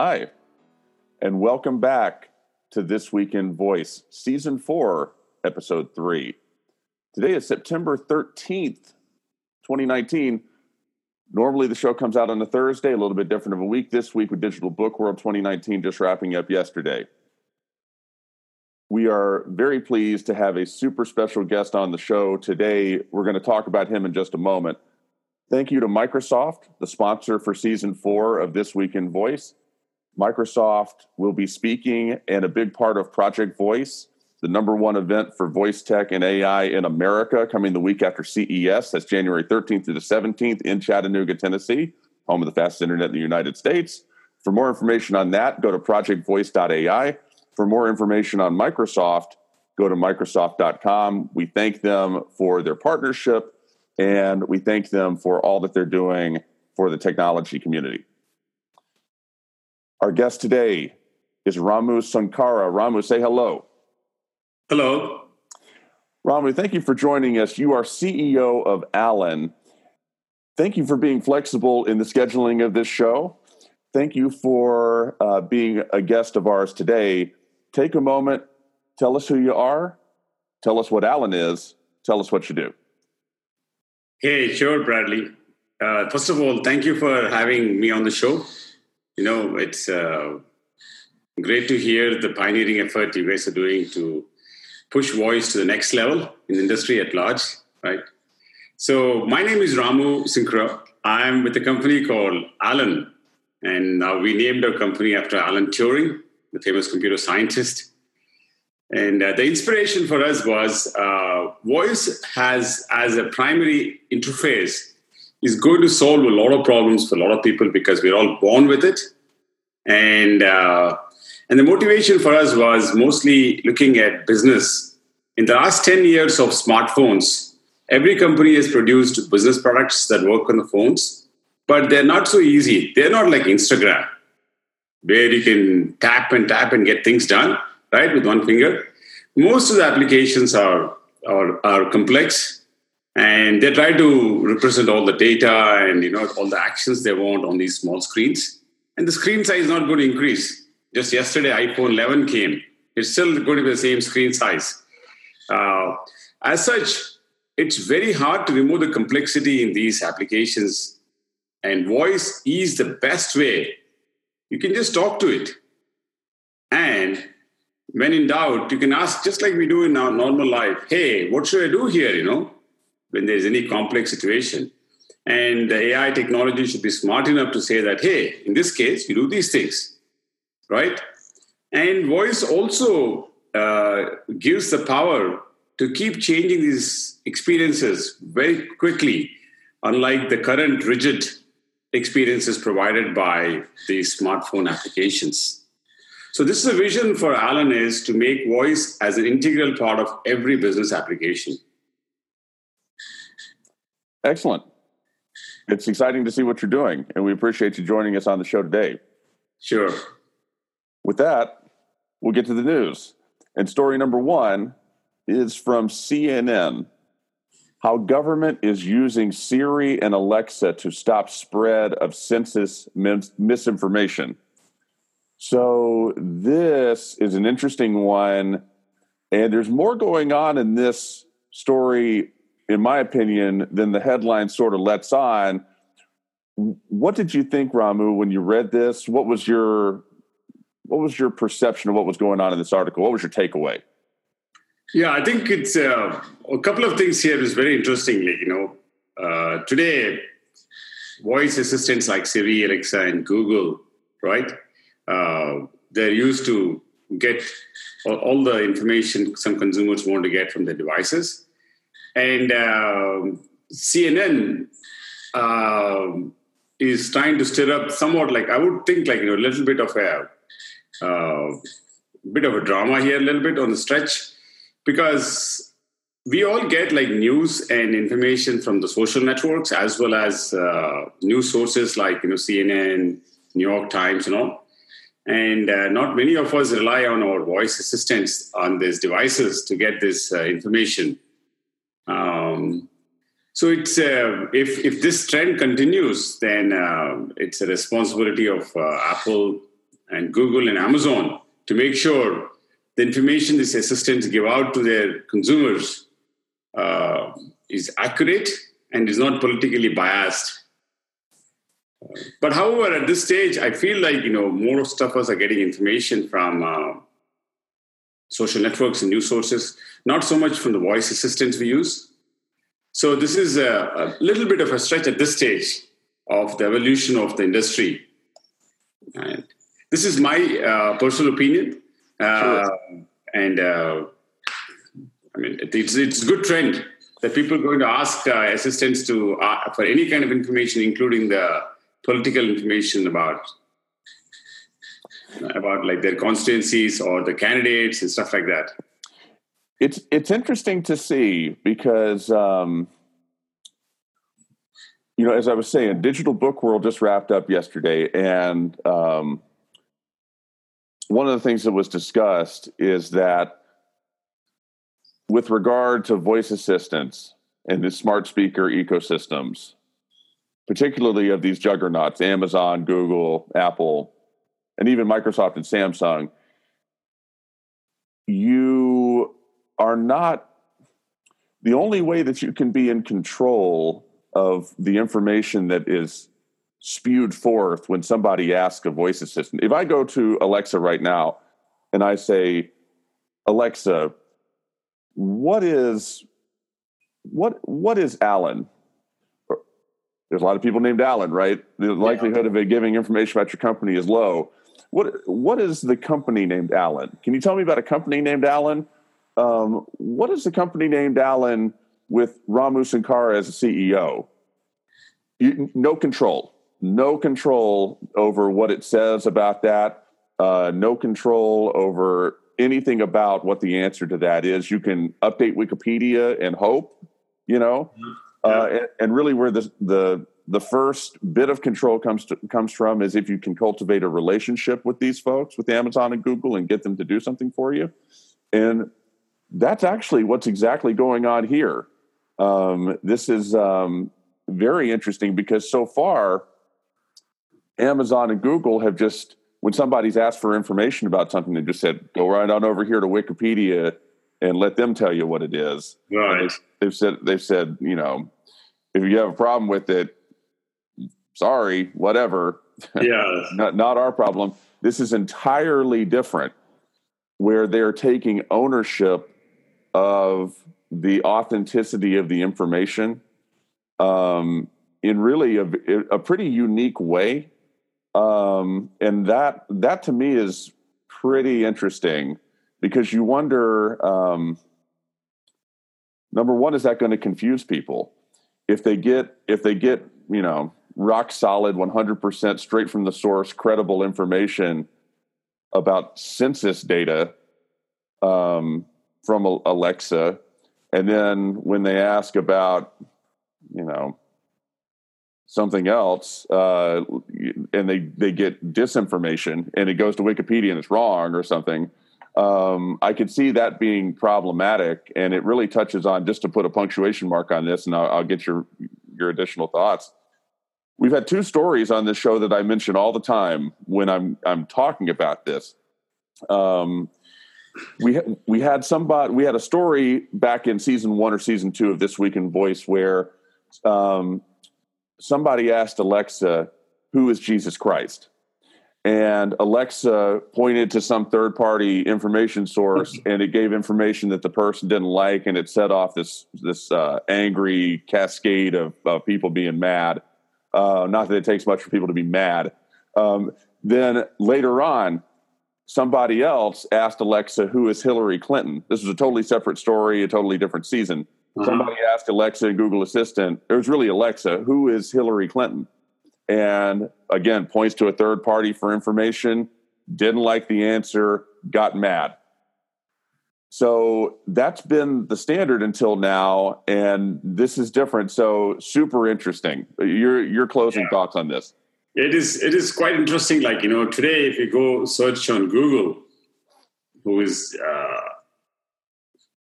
Hi, and welcome back to This Week in Voice, Season 4, Episode 3. Today is September 13th, 2019. Normally, the show comes out on a Thursday, a little bit different of a week this week with Digital Book World 2019 just wrapping up yesterday. We are very pleased to have a super special guest on the show today. We're going to talk about him in just a moment. Thank you to Microsoft, the sponsor for season four of This Week in Voice. Microsoft will be speaking and a big part of Project Voice, the number one event for voice tech and AI in America, coming the week after CES. That's January 13th through the 17th in Chattanooga, Tennessee, home of the fastest internet in the United States. For more information on that, go to projectvoice.ai. For more information on Microsoft, go to Microsoft.com. We thank them for their partnership and we thank them for all that they're doing for the technology community. Our guest today is Ramu Sunkara. Ramu, say hello. Hello. Ramu, thank you for joining us. You are CEO of Alan. Thank you for being flexible in the scheduling of this show. Thank you for uh, being a guest of ours today. Take a moment, tell us who you are, tell us what Alan is, tell us what you do. Hey, sure, Bradley. Uh, first of all, thank you for having me on the show. You know, it's uh, great to hear the pioneering effort you guys are doing to push voice to the next level in the industry at large, right? So, my name is Ramu Sunkara. I'm with a company called Alan, and now we named our company after Alan Turing, the famous computer scientist. And uh, the inspiration for us was uh, voice has, as a primary interface, is going to solve a lot of problems for a lot of people because we're all born with it. And, uh, and the motivation for us was mostly looking at business. In the last 10 years of smartphones, every company has produced business products that work on the phones, but they're not so easy. They're not like Instagram, where you can tap and tap and get things done right, with one finger. Most of the applications are, are, are complex and they try to represent all the data and you know all the actions they want on these small screens. And the screen size is not going to increase. Just yesterday, iPhone 11 came. It's still going to be the same screen size. Uh, as such, it's very hard to remove the complexity in these applications. And voice is the best way. You can just talk to it. And when in doubt, you can ask, just like we do in our normal life, hey, what should I do here? You know, when there's any complex situation. And the AI technology should be smart enough to say that, hey, in this case, you do these things, right? And voice also uh, gives the power to keep changing these experiences very quickly, unlike the current rigid experiences provided by these smartphone applications. So this is a vision for Alan is to make voice as an integral part of every business application. Excellent. It's exciting to see what you're doing, and we appreciate you joining us on the show today. Sure. With that, we'll get to the news. And story number one is from CNN how government is using Siri and Alexa to stop spread of census mis- misinformation. So this is an interesting one, and there's more going on in this story, in my opinion, than the headline sort of lets on. What did you think, Ramu, when you read this? What was your what was your perception of what was going on in this article? What was your takeaway? Yeah, I think it's uh, a couple of things here is very interestingly, you know, uh, today voice assistants like Siri, Alexa, and Google, right? uh, they're used to get all, the information some consumers want to get from their devices. And uh, CNN uh, is trying to stir up somewhat like, I would think like, you know, a little bit of a uh, bit of a drama here, a little bit on the stretch, because we all get like news and information from the social networks as well as uh, news sources like you know CNN, New York Times, and all. And uh, not many of us rely on our voice assistants on these devices to get this uh, information. Um, so it's uh, if if this trend continues, then uh, it's a responsibility of uh, Apple, and Google and Amazon to make sure the information these assistants give out to their consumers uh, is accurate and is not politically biased. But however, at this stage, I feel like you know most of us are getting information from uh, social networks and news sources, not so much from the voice assistants we use. So this is a, a little bit of a stretch at this stage of the evolution of the industry. And this is my uh, personal opinion, uh, sure. and uh, I mean it's it's a good trend that people are going to ask uh, assistants to uh, for any kind of information, including the political information about about like their constituencies or the candidates and stuff like that. It's it's interesting to see because um, you know, as I was saying, Digital Book World just wrapped up yesterday, and um, one of the things that was discussed is that with regard to voice assistants and the smart speaker ecosystems, particularly of these juggernauts, Amazon, Google, Apple, and even Microsoft and Samsung, you are not the only way that you can be in control of the information that is spewed forth when somebody asks a voice assistant. If I go to Alexa right now and I say, Alexa, what is what what is Alan? There's a lot of people named Alan, right? The likelihood of it giving information about your company is low. What what is the company named Alan? Can you tell me about a company named Alan? Um, what is the company named Alan with Ramu Sunkara as a CEO? You, no control, no control over what it says about that. Uh, no control over anything about what the answer to that is. You can update Wikipedia and hope, you know, uh, and, and, really where the the the first bit of control comes to, comes from is if you can cultivate a relationship with these folks, with Amazon and Google, and get them to do something for you. And that's actually what's exactly going on here. Um, this is um, very interesting because so far, Amazon and Google have just when somebody's asked for information about something, they just said, "Go right on over here to Wikipedia and let them tell you what it is." Right. They've said they've said you know if you have a problem with it, sorry, whatever. Yeah. not not our problem. This is entirely different, where they're taking ownership of the authenticity of the information um, in really a, a pretty unique way um, and that that to me is pretty interesting because you wonder um, number one is that going to confuse people if they get if they get you know rock solid 100% straight from the source credible information about census data um, from alexa. And then when they ask about you know something else uh, and they they get disinformation and it goes to wikipedia and it's wrong or something um, i could see that being problematic and it really touches on just to put a punctuation mark on this and i'll, I'll get your your additional thoughts we've had two stories on this show that i mention all the time when i'm i'm talking about this um, we we had somebody we had a story back in season one or season two of this week in voice where um, somebody asked Alexa, Who is Jesus Christ? And Alexa pointed to some third party information source and it gave information that the person didn't like and it set off this, this uh, angry cascade of, of people being mad. Uh, not that it takes much for people to be mad. Um, then later on, somebody else asked Alexa, Who is Hillary Clinton? This was a totally separate story, a totally different season. Uh-huh. Somebody asked Alexa and Google Assistant, it was really Alexa, who is Hillary Clinton? And again, points to a third party for information, didn't like the answer, got mad. So that's been the standard until now, and this is different. So super interesting. Your your closing yeah. thoughts on this? It is it is quite interesting. Like you know, today if you go search on Google, who is uh,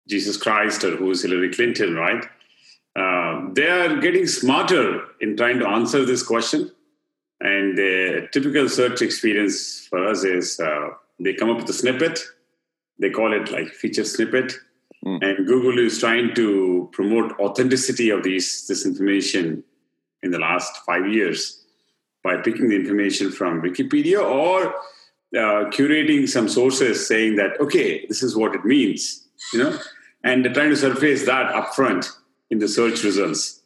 Jesus Christ or who's Hillary Clinton, right? Uh, they are getting smarter in trying to answer this question. And the typical search experience for us is uh, they come up with a snippet. They call it like feature snippet. Mm. And Google is trying to promote authenticity of these this information in the last five years by picking the information from Wikipedia or uh, curating some sources saying that okay, this is what it means, you know, and they're trying to surface that upfront in the search results.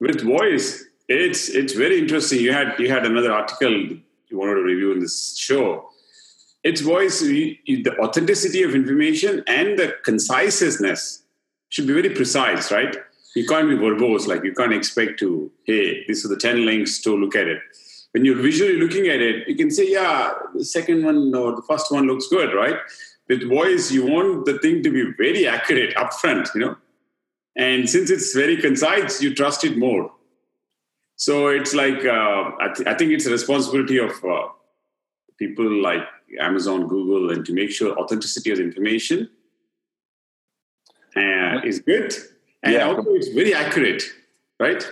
With voice, it's it's very interesting. You had you had another article you wanted to review in this show. It's voice, the authenticity of information and the conciseness should be very precise, right? You can't be verbose, like you can't expect to, hey, these are the 10 links to look at it. When you're visually looking at it, you can say, yeah, the second one or the first one looks good, right? With voice, you want the thing to be very accurate upfront, you know? And since it's very concise, you trust it more. So it's like uh, I, th- I, think it's a responsibility of uh, people like Amazon, Google, and to make sure authenticity of information uh, is good, and yeah. also it's very accurate, right?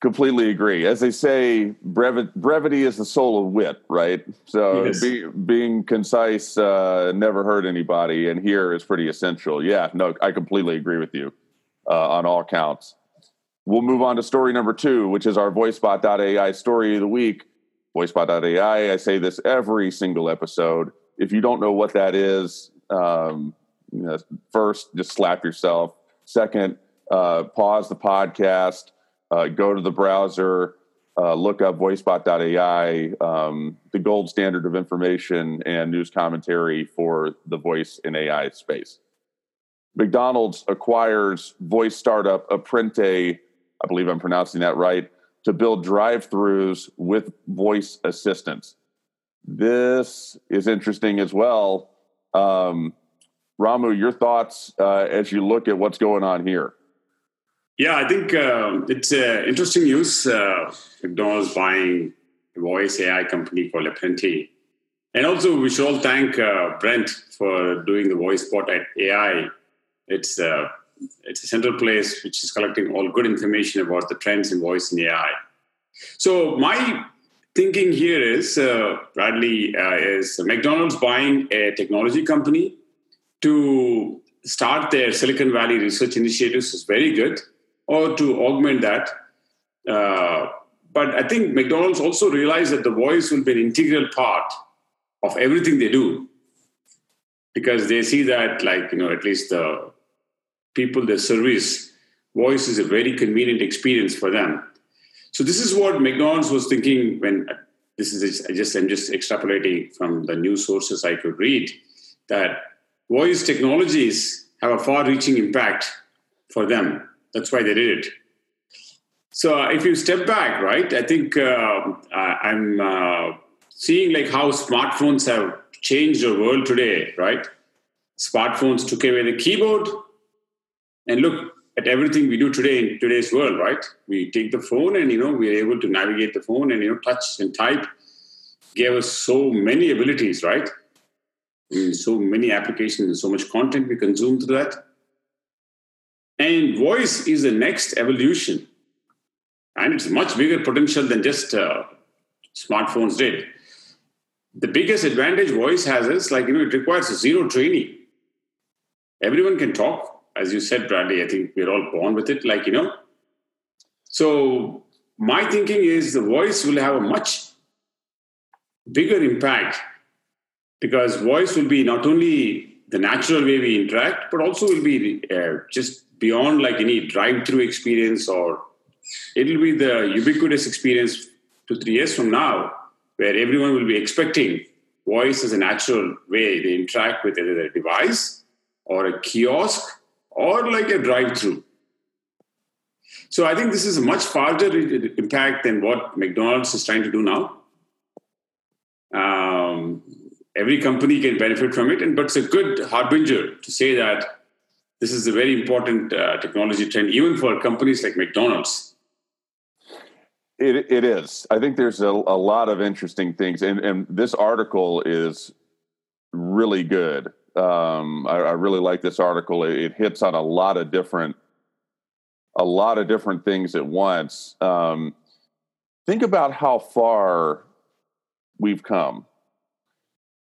Completely agree. As they say, brevi- brevity is the soul of wit, right? So yes. be, being concise uh, never hurt anybody, and here is pretty essential. Yeah, no, I completely agree with you uh, on all counts. We'll move on to story number two, which is our VoiceBot.ai story of the week. VoiceBot.ai, I say this every single episode. If you don't know what that is, um, you know, first, just slap yourself. Second, uh, pause the podcast, uh, go to the browser, uh, look up voicebot.ai, um, the gold standard of information and news commentary for the voice and AI space. McDonald's acquires voice startup Apprente I believe I'm pronouncing that right, to build drive throughs with voice assistance. This is interesting as well. Um, Ramu, your thoughts uh, as you look at what's going on here? Yeah, I think uh, it's uh, interesting news. Uh, McDonald's buying a voice AI company called Apprente. And also, we should all thank uh, Brent for doing the voice bot at AI. It's uh, it's a central place which is collecting all good information about the trends in voice and AI. So my thinking here is, uh, Bradley, uh, is McDonald's buying a technology company to start their Silicon Valley research initiatives is very good, or to augment that. Uh, but I think McDonald's also realized that the voice will be an integral part of everything they do because they see that, like, you know, at least the people their service, voice is a very convenient experience for them. So this is what McDonald's was thinking when this is I just I'm just extrapolating from the news sources I could read that voice technologies have a far-reaching impact for them. That's why they did it. So uh, if you step back, right, I think uh, I'm uh, seeing like how smartphones have changed the world today, right? Smartphones took away the keyboard, and look at everything we do today in today's world right? We take the phone and you know we're able to navigate the phone and you know touch and type. Gave us so many abilities right? Mean, so many applications and so much content we consume through that. And voice is the next evolution. And it's much bigger potential than just uh, smartphones did. The biggest advantage voice has is like you know it requires zero training. Everyone can talk as you said, Bradley, I think we're all born with it, like, you know. So my thinking is the voice will have a much bigger impact because voice will be not only the natural way we interact, but also will be uh, just beyond like any drive-through experience or it'll be the ubiquitous experience two, three years from now where everyone will be expecting voice as a natural way they interact with either a device or a kiosk or like a drive through. So I think this is a much farther impact than what McDonald's is trying to do now. Um, every company can benefit from it, and but it's a good harbinger to say that this is a very important uh, technology trend, even for companies like McDonald's. It, it is. I think there's a, a lot of interesting things, and, and this article is really good um, I, I, really like this article. It, it, hits on a lot of different, a lot of different things at once. Um, think about how far we've come.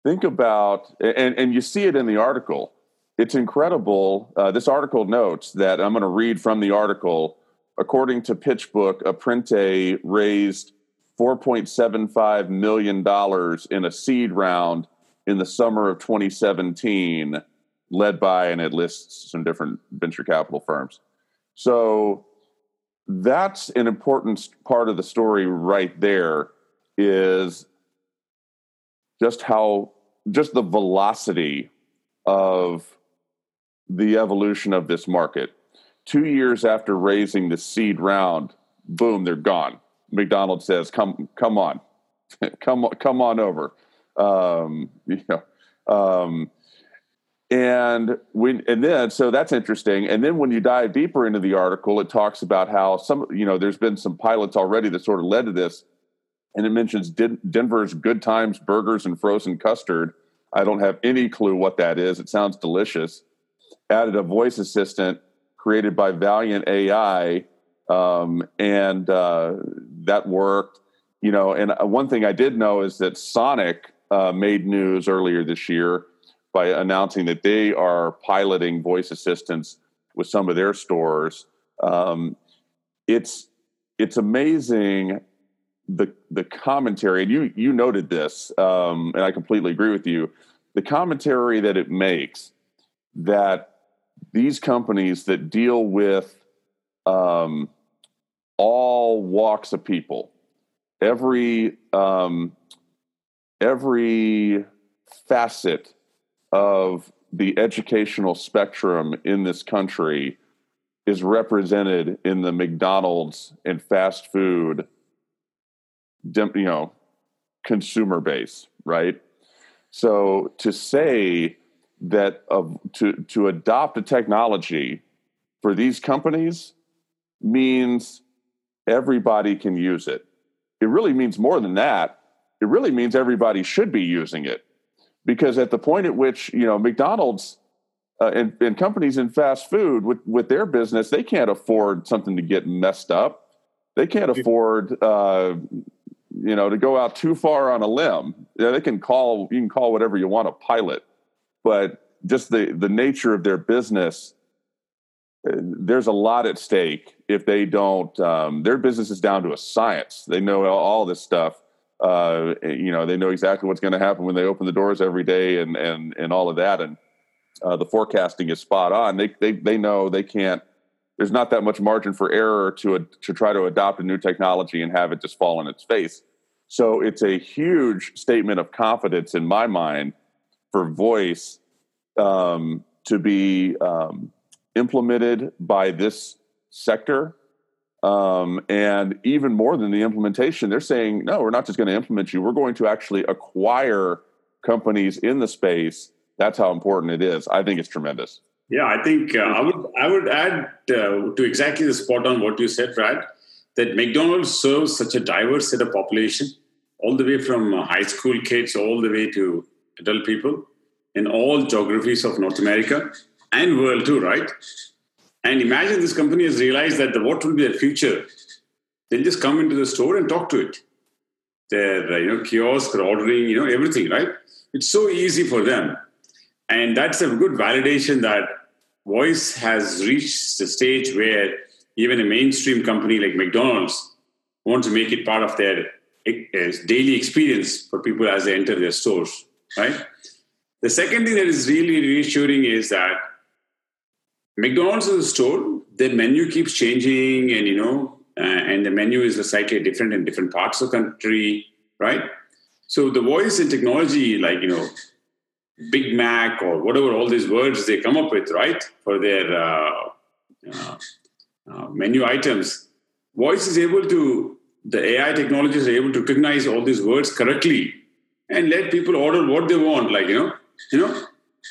Think about, and, and you see it in the article. It's incredible. Uh, this article notes that I'm going to read from the article. According to PitchBook, Apprente raised $4.75 million in a seed round in the summer of 2017, led by, and it lists some different venture capital firms. So that's an important part of the story right there is just how just the velocity of the evolution of this market. Two years after raising the seed round, boom, they're gone. McDonald's says, "Come, come on, come, come on over." Um, you know, um, and when and then so that's interesting. And then when you dive deeper into the article, it talks about how some you know there's been some pilots already that sort of led to this and it mentions Denver's Good Times Burgers and Frozen Custard. I don't have any clue what that is. It sounds delicious. Added a voice assistant created by Valyant AI, um, and uh, that worked. You know, and uh, one thing I did know is that Sonic uh, made news earlier this year by announcing that they are piloting voice assistance with some of their stores. Um, it's it's amazing the the commentary, and you you noted this, um, and I completely agree with you. The commentary that it makes that these companies that deal with um, all walks of people, every um, every facet of the educational spectrum in this country is represented in the McDonald's and fast food you know consumer base right? So to say that to to adopt a technology for these companies means everybody can use it. It really means more than that it really means everybody should be using it because at the point at which you know mcdonald's uh, and, and companies in fast food with, with their business they can't afford something to get messed up they can't afford uh, you know, to go out too far on a limb. Yeah, they can call you can call whatever you want a pilot, but just the the nature of their business, uh, there's a lot at stake if they don't. Um, their business is down to a science. They know all, all this stuff. Uh, you know, they know exactly what's going to happen when they open the doors every day, and and and all of that. And uh, the forecasting is spot on. They they they know they can't there's not that much margin for error to to try to adopt a new technology and have it just fall on its face. So it's a huge statement of confidence in my mind for voice um, to be um, implemented by this sector. Um, and even more than the implementation, they're saying, no, we're not just going to implement you. We're going to actually acquire companies in the space. That's how important it is. I think it's tremendous. Yeah, I think uh, I would I would add uh, to exactly the spot on what you said, Brad. That McDonald's serves such a diverse set of population, all the way from high school kids all the way to adult people in all geographies of North America and world too, right? And imagine this company has realized that the, what will be the future. They'll just come into the store and talk to it. Their uh, you know kiosk, ordering, you know everything, right? It's so easy for them, and that's a good validation that voice has reached the stage where even a mainstream company like McDonald's wants to make it part of their uh, daily experience for people as they enter their stores, right? The second thing that is really reassuring is that McDonald's is a store, their menu keeps changing, and you know, uh, and the menu is slightly different in different parts of the country, right? So the voice and technology, like you know, Big Mac or whatever all these words they come up with, right, for their uh, uh, uh, menu items. Voice is able to, the AI technologies are able to recognize all these words correctly and let people order what they want, like, you know, you know,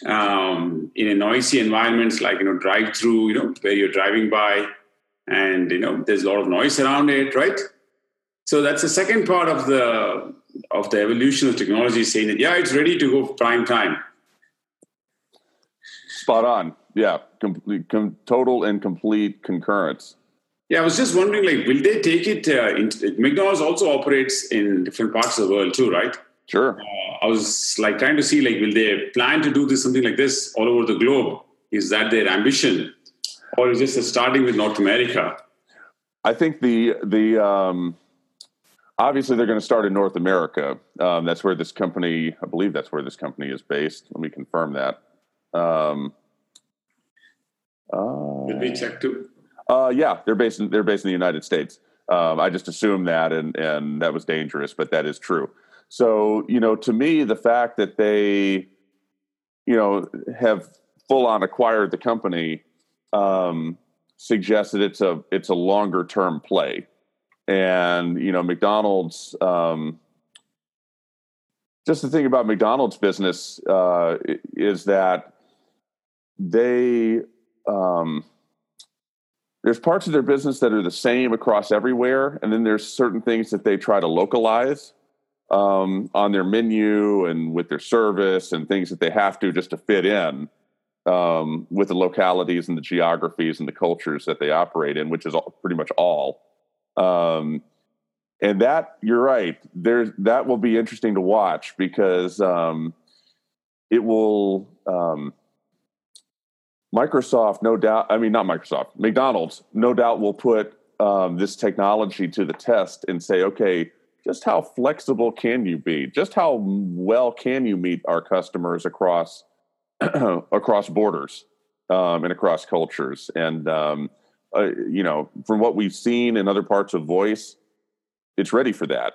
um, in a noisy environments like, you know, drive through, you know, where you're driving by and, you know, there's a lot of noise around it, right? So that's the second part of the of the evolution of technology saying that yeah it's ready to go prime time spot on yeah complete com- total and complete concurrence Yeah, I was just wondering, like, will they take it? Uh, in, McDonald's also operates in different parts of the world too, right? Sure. Uh, I was like trying to see, like, will they plan to do this something like this all over the globe? Is that their ambition, or is this starting with North America? I think the the um, obviously they're going to start in North America. Um, that's where this company, I believe, that's where this company is based. Let me confirm that. Um, uh, Did we check too? Uh, yeah, they're based in they're based in the United States. Um, I just assumed that, and and that was dangerous, but that is true. So you know, to me, the fact that they, you know, have full on acquired the company um, suggests that it's a it's a longer term play, and you know, McDonald's. Um, just the thing about McDonald's business uh, is that they um, there's parts of their business that are the same across everywhere, and then there's certain things that they try to localize um, on their menu and with their service and things that they have to just to fit in um, with the localities and the geographies and the cultures that they operate in, which is all, pretty much all. Um, and that you're right. There's that will be interesting to watch because um, it will um, Microsoft, no doubt, I mean, not Microsoft, McDonald's, no doubt will put um, this technology to the test and say, okay, just how flexible can you be? Just how well can you meet our customers across across borders um, and across cultures? And um, uh, you know, from what we've seen in other parts of voice, it's ready for that.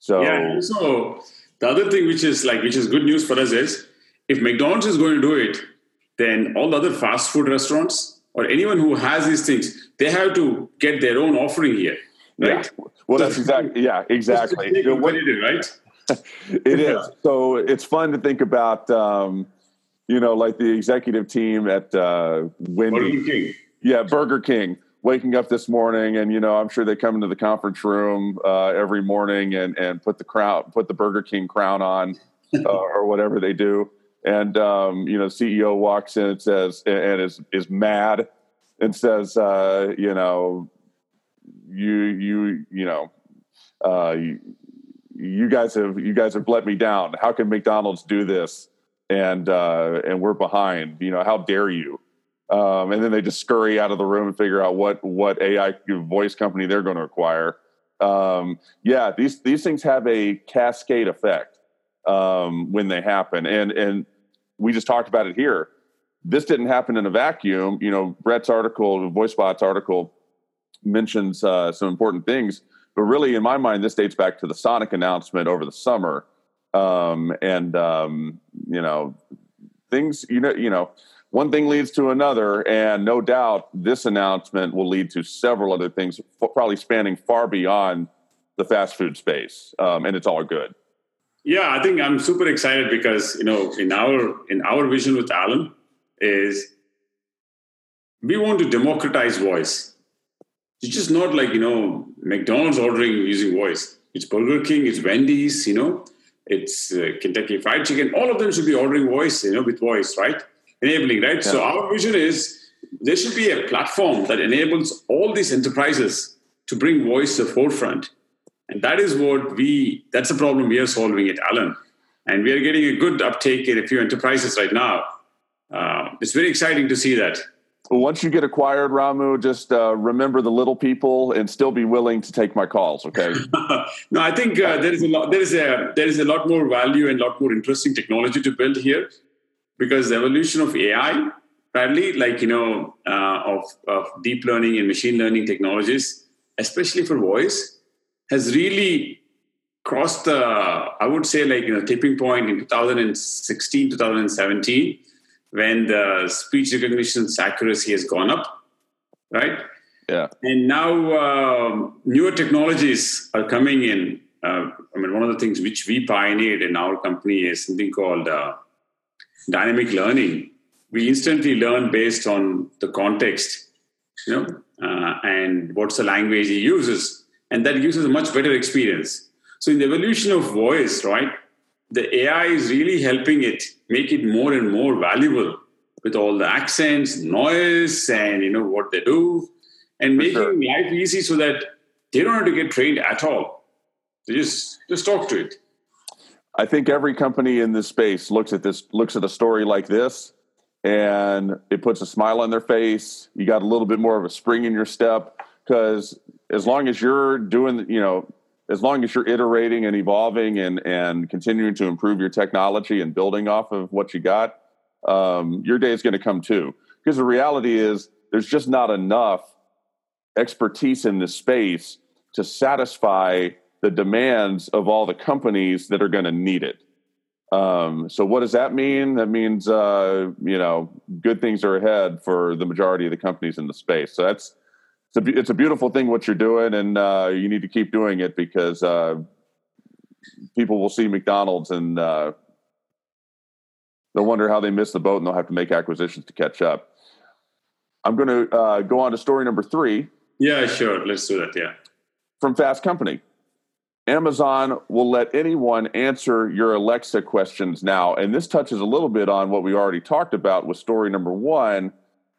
So yeah. So the other thing, which is like, which is good news for us, is if McDonald's is going to do it, then all the other fast food restaurants or anyone who has these things, they have to get their own offering here, right? Yeah. Well, that's exactly yeah, exactly. You know, right? it is. So it's fun to think about, um, you know, like the executive team at uh, Wendy. Burger King. Yeah, Burger King. Waking up this morning, and you know, I'm sure they come into the conference room uh, every morning and and put the crown, put the Burger King crown on, uh, or whatever they do and um, you know, CEO walks in and says, and is is mad, and says, uh, you know, you you you know, uh, you, you, guys have you guys have let me down. How can McDonald's do this? And uh, and we're behind. You know, how dare you? Um, and then they just scurry out of the room and figure out what what AI voice company they're going to acquire. Um, yeah, these these things have a cascade effect um, when they happen, and and we just talked about it here. This didn't happen in a vacuum. You know, Bret's article, VoiceBot's article, mentions uh, some important things, but really, in my mind, this dates back to the Sonic announcement over the summer. Um, and um, you know, things. You know, you know, one thing leads to another, and no doubt, this announcement will lead to several other things, probably spanning far beyond the fast food space, um, and it's all good. Yeah, I think I'm super excited because you know in our in our vision with Alan is we want to democratize voice. It's just not like you know McDonald's ordering using voice. It's Burger King, it's Wendy's, you know, it's uh, Kentucky Fried Chicken. All of them should be ordering voice, you know, with voice, right? Enabling, right? Yeah. So our vision is there should be a platform that enables all these enterprises to bring voice to the forefront and that is what we, that's the problem we are solving at Alan. And we are getting a good uptake in a few enterprises right now. Uh, it's very exciting to see that. Once you get acquired, Ramu, just uh, remember the little people and still be willing to take my calls. Okay. no, I think uh, there is a lot. There is a there is a lot more value and a lot more interesting technology to build here, because the evolution of AI, probably like you know, uh, of of deep learning and machine learning technologies, especially for voice, has really crossed the, I would say, like, you know, tipping point in 2016, 2017, when the speech recognition accuracy has gone up, right? Yeah. And now um, newer technologies are coming in. Uh, I mean, one of the things which we pioneered in our company is something called uh, dynamic learning. We instantly learn based on the context, you know, uh, and what's the language he uses and that gives us a much better experience. So in the evolution of voice, right, the AI is really helping it make it more and more valuable with all the accents, noise, and you know what they do. and For making sure. life easy so that they don't have to get trained at all. They just just talk to it. I think every company in this space looks at this looks at a story like this and it puts a smile on their face. You got a little bit more of a spring in your step because as long as you're doing, you know, as long as you're iterating and evolving and and continuing to improve your technology and building off of what you got, um, your day is going to come too. Because the reality is, there's just not enough expertise in this space to satisfy the demands of all the companies that are going to need it. Um, so what does that mean? That means uh, you know good things are ahead for the majority of the companies in the space. So that's it's a, it's a beautiful thing what you're doing, and uh, you need to keep doing it because uh, people will see McDonald's and uh, they'll wonder how they missed the boat, and they'll have to make acquisitions to catch up. I'm going to uh, go on to story number three Yeah, sure. Let's do that. Yeah. from Fast Company. Amazon will let anyone answer your Alexa questions now. And this touches a little bit on what we already talked about with story number one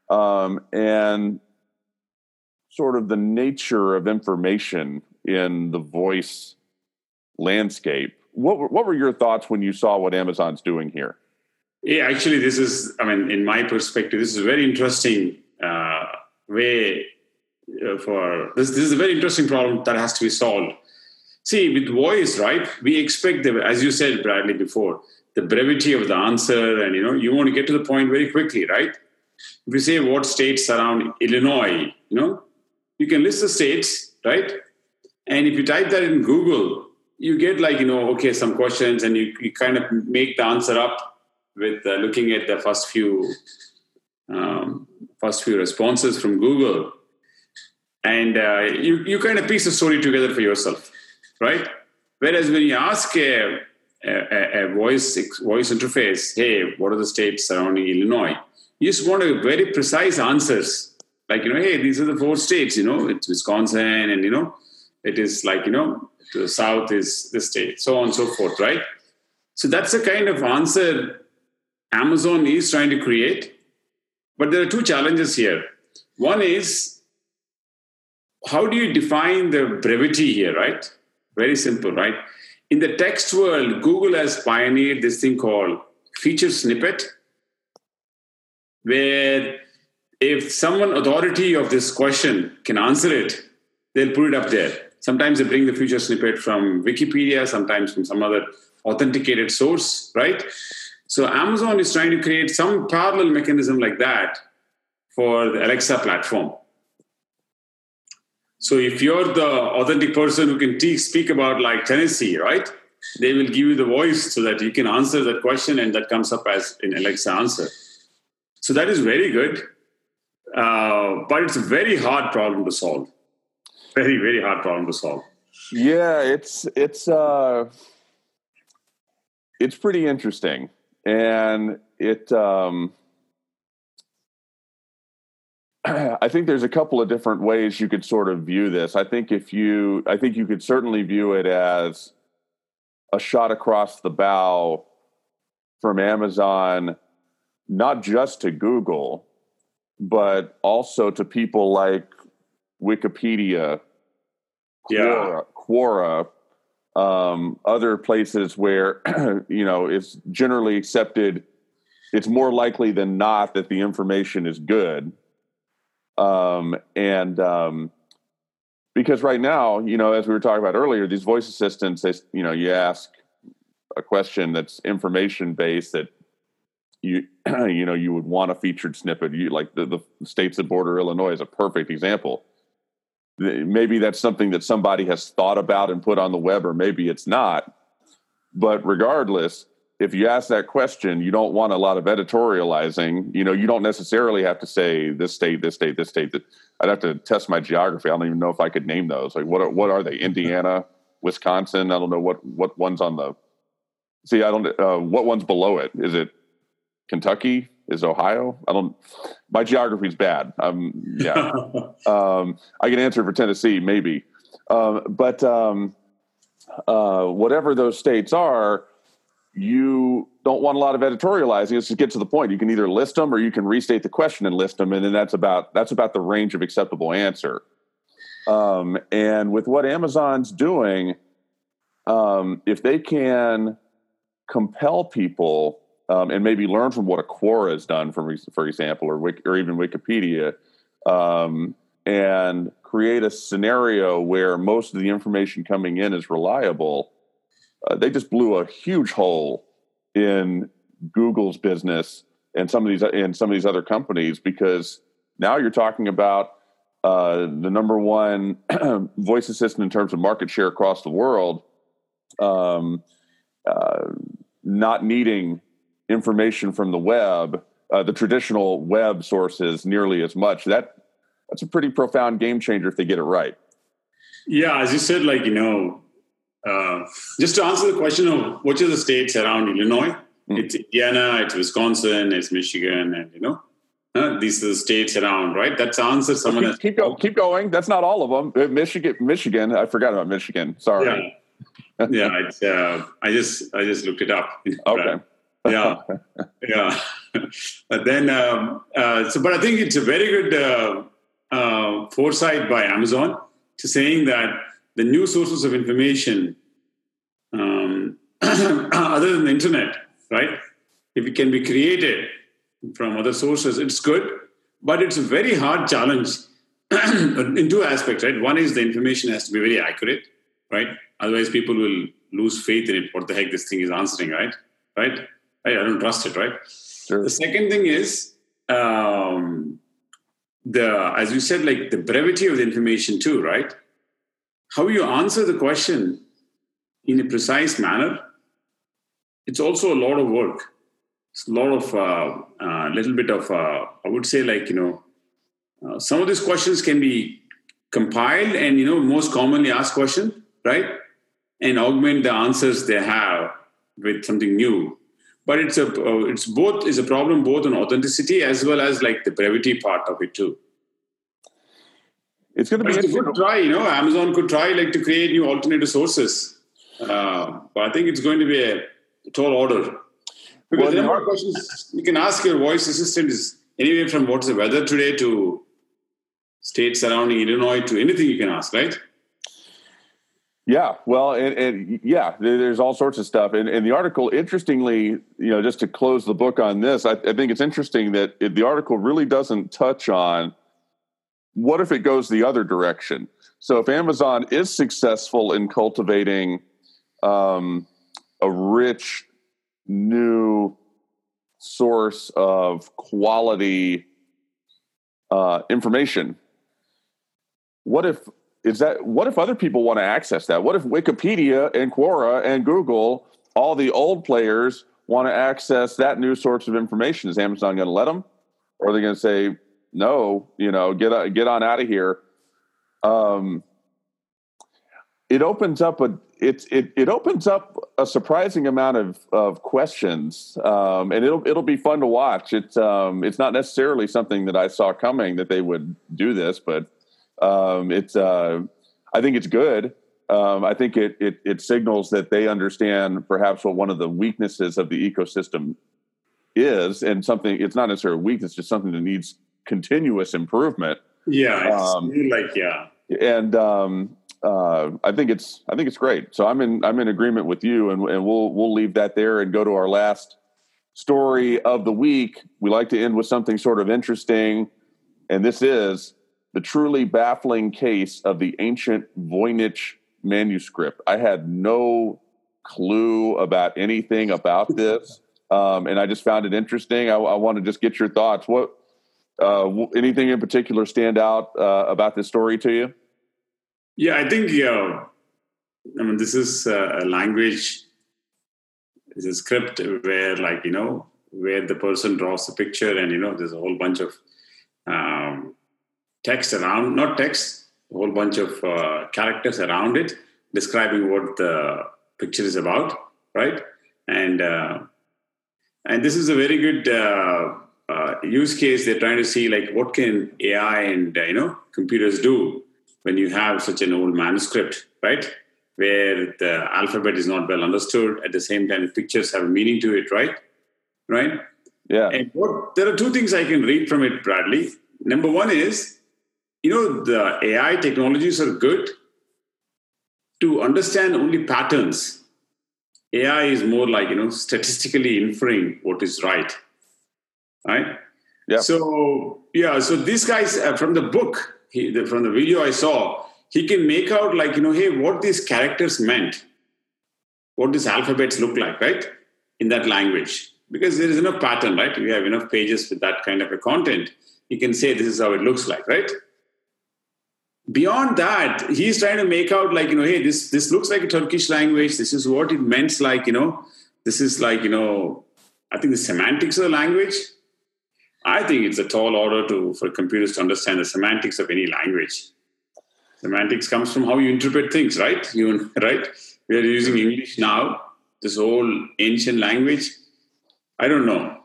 um, and sort of the nature of information in the voice landscape. What were, what were your thoughts when you saw what Amazon's doing here? Yeah, actually, this is, I mean, in my perspective, this is a very interesting uh, way uh, for this. This is a very interesting problem that has to be solved. See, with voice, right? We expect the, as you said, Bradley, before the brevity of the answer, and you know, you want to get to the point very quickly, right? If you say what states around Illinois, you know, you can list the states, right? And if you type that in Google, you get like you know, okay, some questions, and you, you kind of make the answer up with uh, looking at the first few um, first few responses from Google, and uh, you you kind of piece the story together for yourself, right? Whereas when you ask a, a, a voice voice interface, hey, what are the states surrounding Illinois? You just want a very precise answers, like you know, hey, these are the four states. You know, it's Wisconsin, and you know, it is like you know, the south is the state, so on and so forth, right? So that's the kind of answer Amazon is trying to create. But there are two challenges here. One is how do you define the brevity here, right? Very simple, right? In the text world, Google has pioneered this thing called feature snippet, where if someone authority of this question can answer it, they'll put it up there. Sometimes they bring the feature snippet from Wikipedia, sometimes from some other authenticated source, right? So Amazon is trying to create some parallel mechanism like that for the Alexa platform. So if you're the authentic person who can te- speak about like Tennessee, right? They will give you the voice so that you can answer that question and that comes up as an Alexa answer. So that is very good. Uh, but it's a very hard problem to solve. Very, very hard problem to solve. Yeah, it's it's uh it's pretty interesting. And it um I think there's a couple of different ways you could sort of view this. I think if you I think you could certainly view it as a shot across the bow from Amazon not just to Google but also to people like Wikipedia Yeah. Quora, Quora um, other places where you know it's generally accepted. It's more likely than not that the information is good, um, and um, because right now, you know, as we were talking about earlier, these voice assistants, they, you know, you ask a question that's information based that you you know you would want a featured snippet. You like the, the states that border Illinois is a perfect example. Maybe that's something that somebody has thought about and put on the web or maybe it's not. But regardless if you ask that question you don't want a lot of editorializing. You know you don't necessarily have to say this state this state this state. That i'd have to test my geography. I don't even know if i could name those. Like what are, what are they? Indiana wisconsin? I don't know what what one's on the see i don't uh, what one's below it? Is it kentucky is ohio i don't my geography's bad um yeah um, I can answer for Tennessee, maybe. Um, but um, uh, whatever those states are, you don't want a lot of editorializing. Let's just get to the point. You can either list them or you can restate the question and list them, and then that's about that's about the range of acceptable answer. Um, and with what Amazon's doing, um, if they can compel people um, and maybe learn from what a Quora has done, for for example, or or even Wikipedia, um, and create a scenario where most of the information coming in is reliable, uh, they just blew a huge hole in Google's business and some of these and some of these other companies because now you're talking about uh, the number one voice assistant in terms of market share across the world, um, uh, not needing information from the web, uh, the traditional web sources nearly as much. That that's a pretty profound game changer if they get it right. Yeah, as you said, like you know, uh, just to answer the question of which are the states around Illinois, mm. it's Indiana, it's Wisconsin, it's Michigan, and you know, uh, these are the states around, right? That's the answer. Someone keep, keep, go, keep going. That's not all of them. Uh, Michigan, Michigan. I forgot about Michigan. Sorry. Yeah, yeah. It's, uh, I just I just looked it up. Okay. Yeah, yeah. but then, um, uh, so, but I think it's a very good uh, uh, foresight by Amazon to saying that the new sources of information, um, other than the internet, right? If it can be created from other sources, it's good, but it's a very hard challenge in two aspects, right? One is the information has to be very accurate, right? Otherwise, people will lose faith in it. What the heck this thing is answering, right? Right? I don't trust it, right? Sure. The second thing is um, the, as you said, like the brevity of the information too, right? How you answer the question in a precise manner. It's also a lot of work. It's a lot of a uh, uh, little bit of uh, I would say like you know uh, some of these questions can be compiled and you know most commonly asked question right and augment the answers they have with something new but it's a uh, it's both is a problem both on authenticity as well as like the brevity part of it too. It's going to be a good try you know. Amazon could try like to create new alternative sources. Uh, but i think it's going to be a tall order. Because well, the number of questions. You can ask your voice assistant is anywhere from what's the weather today to states surrounding illinois to anything you can ask right yeah, well, and, and, yeah, there's all sorts of stuff. And, and, the article, interestingly, you know, just to close the book on this, I, I think it's interesting that it, the article really doesn't touch on what if it goes the other direction. So if Amazon is successful in cultivating um, a rich new source of quality uh, information, what if is that what if other people want to access that? What if Wikipedia and Quora and Google, all the old players, want to access that new source of information? Is Amazon going to let them, or are they going to say no? You know, get get on out of here. Um, it opens up a it, it it opens up a surprising amount of of questions, um, and it'll it'll be fun to watch. It's um, it's not necessarily something that I saw coming that they would do this, but um, it's uh, I think it's good. Um, I think it, it it signals that they understand perhaps what one of the weaknesses of the ecosystem is, and something. It's not necessarily a weakness, just something that needs continuous improvement. Yeah, um, like yeah, and um, uh, I think it's I think it's great. So I'm in I'm in agreement with you, and, and we'll we'll leave that there and go to our last story of the week. We like to end with something sort of interesting, and this is the truly baffling case of the ancient Voynich manuscript. I had no clue about anything about this, um, and I just found it interesting. I, I want to just get your thoughts. What uh, anything in particular stand out uh, about this story to you? Yeah, I think uh, I mean this is a language, it's a script where, like you know, where the person draws a picture, and you know, there's a whole bunch of um, text around, not text, a whole bunch of uh, characters around it describing what the picture is about, right? And uh, and this is a very good uh, uh use case. They're trying to see like what can AI and uh, you know computers do when you have such an old manuscript, right? where the alphabet is not well understood. At the same time, pictures have meaning to it, right? Right? Yeah. And what, there are two things I can read from it, Bradley. Number one is, you know, the AI technologies are good to understand only patterns. AI is more like, you know, statistically inferring what is right. Right? Yeah. So, yeah, so these guys uh, from the book, he, the, from the video I saw, he can make out like, you know, hey, what these characters meant, what these alphabets look like, right? In that language. Because there is enough pattern, right? We have enough pages with that kind of a content. You can say this is how it looks like, right? Beyond that he's trying to make out like you know hey this this looks like a turkish language. This is what it meant like you know this is like you know i think the semantics of the language. I think it's a tall order to for computers to understand the semantics of any language. Semantics comes from how you interpret things right? You right? We are using english now this whole ancient language. I don't know.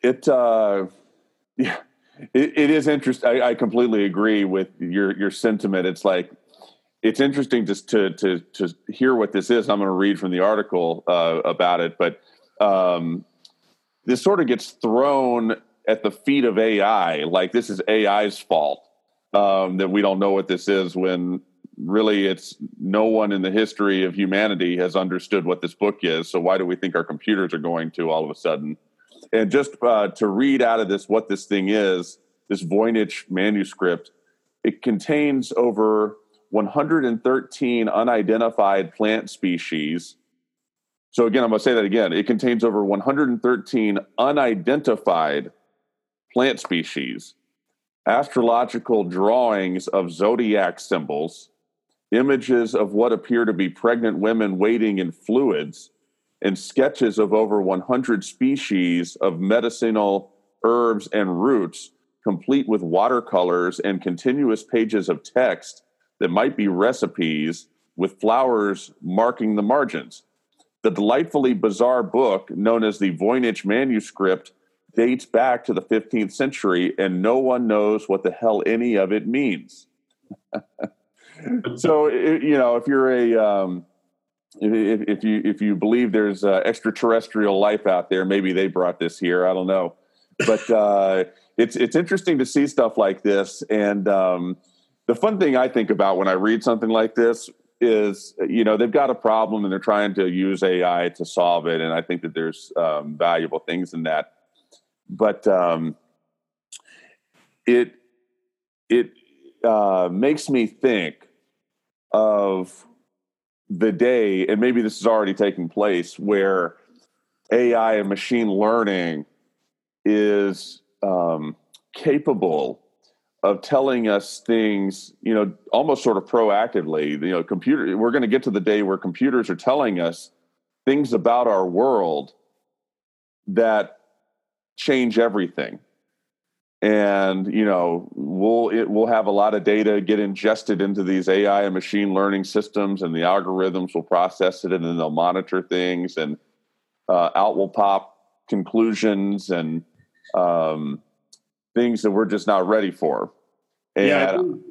It uh yeah it, it is interesting. I, I, completely agree with your your sentiment. It's like it's interesting just to to to hear what this is. I'm going to read from the article uh, about it, but um, this sort of gets thrown at the feet of AI, like this is AI's fault um, that we don't know what this is. When really, it's no one in the history of humanity has understood what this book is. So why do we think our computers are going to all of a sudden? And just uh, to read out of this what this thing is, this Voynich manuscript, it contains over 113 unidentified plant species. So, again, I'm going to say that again. It contains over 113 unidentified plant species, astrological drawings of zodiac symbols, images of what appear to be pregnant women waiting in fluids, and sketches of over 100 species of medicinal herbs and roots, complete with watercolors and continuous pages of text that might be recipes with flowers marking the margins. The delightfully bizarre book, known as the Voynich manuscript, dates back to the 15th century, and no one knows what the hell any of it means. so, you know, if you're a um, if, if, you if you believe there's uh, extraterrestrial life out there, maybe they brought this here. I don't know, but uh, it's it's interesting to see stuff like this. And um, the fun thing I think about when I read something like this is, you know, they've got a problem and they're trying to use AI to solve it. And I think that there's um, valuable things in that. But um, it it uh, makes me think of the day, and maybe this is already taking place, where AI and machine learning is um, capable of telling us things, you know, almost sort of proactively. You know, computer. We're going to get to the day where computers are telling us things about our world that change everything and you know we'll it, we'll have a lot of data get ingested into these AI and machine learning systems, and the algorithms will process it, and then they'll monitor things, and uh, out will pop conclusions and um, things that we're just not ready for. And, yeah, I think,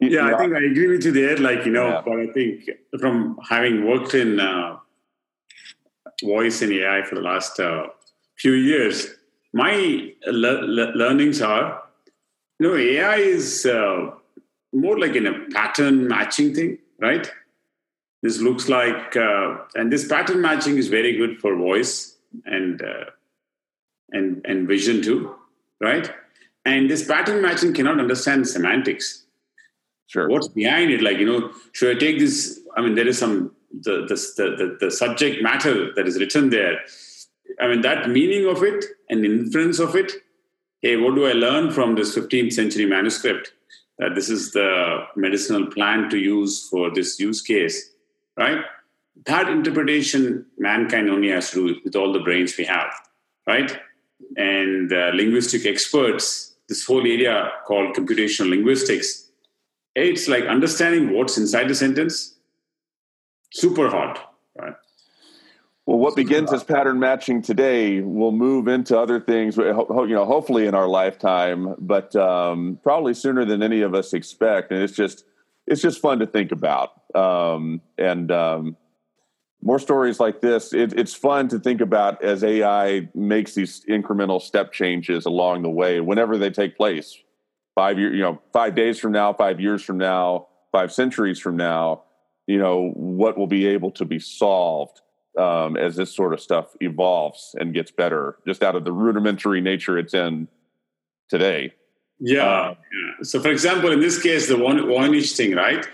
yeah, know, I think I agree with you there. Like you know, yeah. but I think from having worked in uh, voice and AI for the last uh, few years my le- le- learnings are you know ai is uh, more like in a pattern matching thing right? This looks like uh, and this pattern matching is very good for voice and uh, and and vision too right? And this pattern matching cannot understand semantics. Sure. What's behind it? Like you know should i take this i mean there is some the the, the, the subject matter that is written there I mean, that meaning of it and inference of it. Hey, what do I learn from this 15th century manuscript? That this is the medicinal plant to use for this use case, right? That interpretation, mankind only has to do with all the brains we have, right? And uh, linguistic experts, this whole area called computational linguistics, it's like understanding what's inside the sentence, super hard? Well, what begins as pattern matching today will move into other things, you know, hopefully in our lifetime, but um, probably sooner than any of us expect. And it's just, it's just fun to think about. Um, and um, more stories like this. It, it's fun to think about as AI makes these incremental step changes along the way, whenever they take place. Five years, you know, five days from now, five years from now, five centuries from now, you know, what will be able to be solved um, as this sort of stuff evolves and gets better, just out of the rudimentary nature it's in today. Yeah. Uh, yeah. So, for example, in this case, the one Voynich thing, right?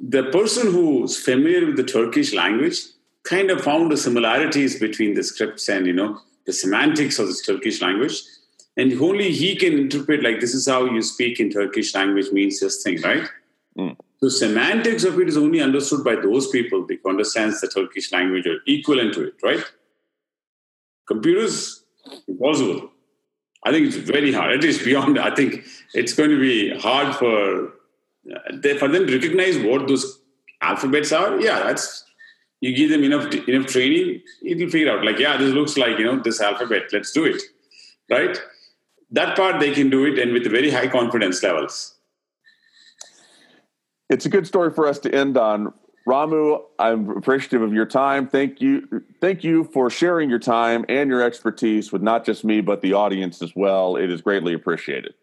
The person who's familiar with the Turkish language kind of found the similarities between the scripts and you know the semantics of the Turkish language, and only he can interpret like this is how you speak in Turkish language means this thing, right? Mm. So semantics of it is only understood by those people who understands the Turkish language or equivalent to it, right? Computers, impossible. I think it's very hard. At least beyond, I think it's going to be hard for for them to recognize what those alphabets are. Yeah, that's you give them enough enough training, it'll figure out like, yeah, this looks like you know this alphabet. Let's do it, right? That part they can do it, and with very high confidence levels. It's a good story for us to end on. Ramu, I'm appreciative of your time. Thank you. Thank you for sharing your time and your expertise with not just me, but the audience as well. It is greatly appreciated.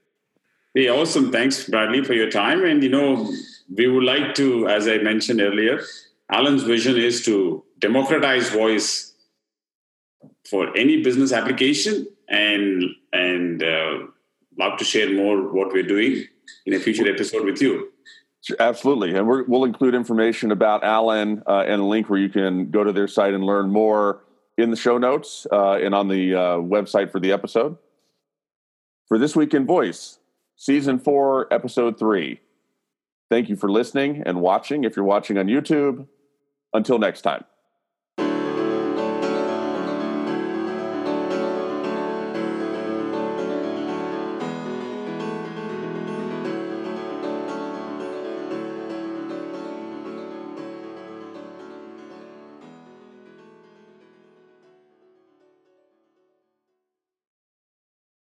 Hey, awesome. Thanks, Bradley, for your time. And, you know, we would like to, as I mentioned earlier, Alan's vision is to democratize voice for any business application and and uh, love to share more what we're doing in a future episode with you. Absolutely, and we will include information about Alan uh, and a link where you can go to their site and learn more in the show notes uh, and on the uh, website for the episode. For this week in voice, season four, episode three. Thank you for listening and watching. If you're watching on YouTube, until next time.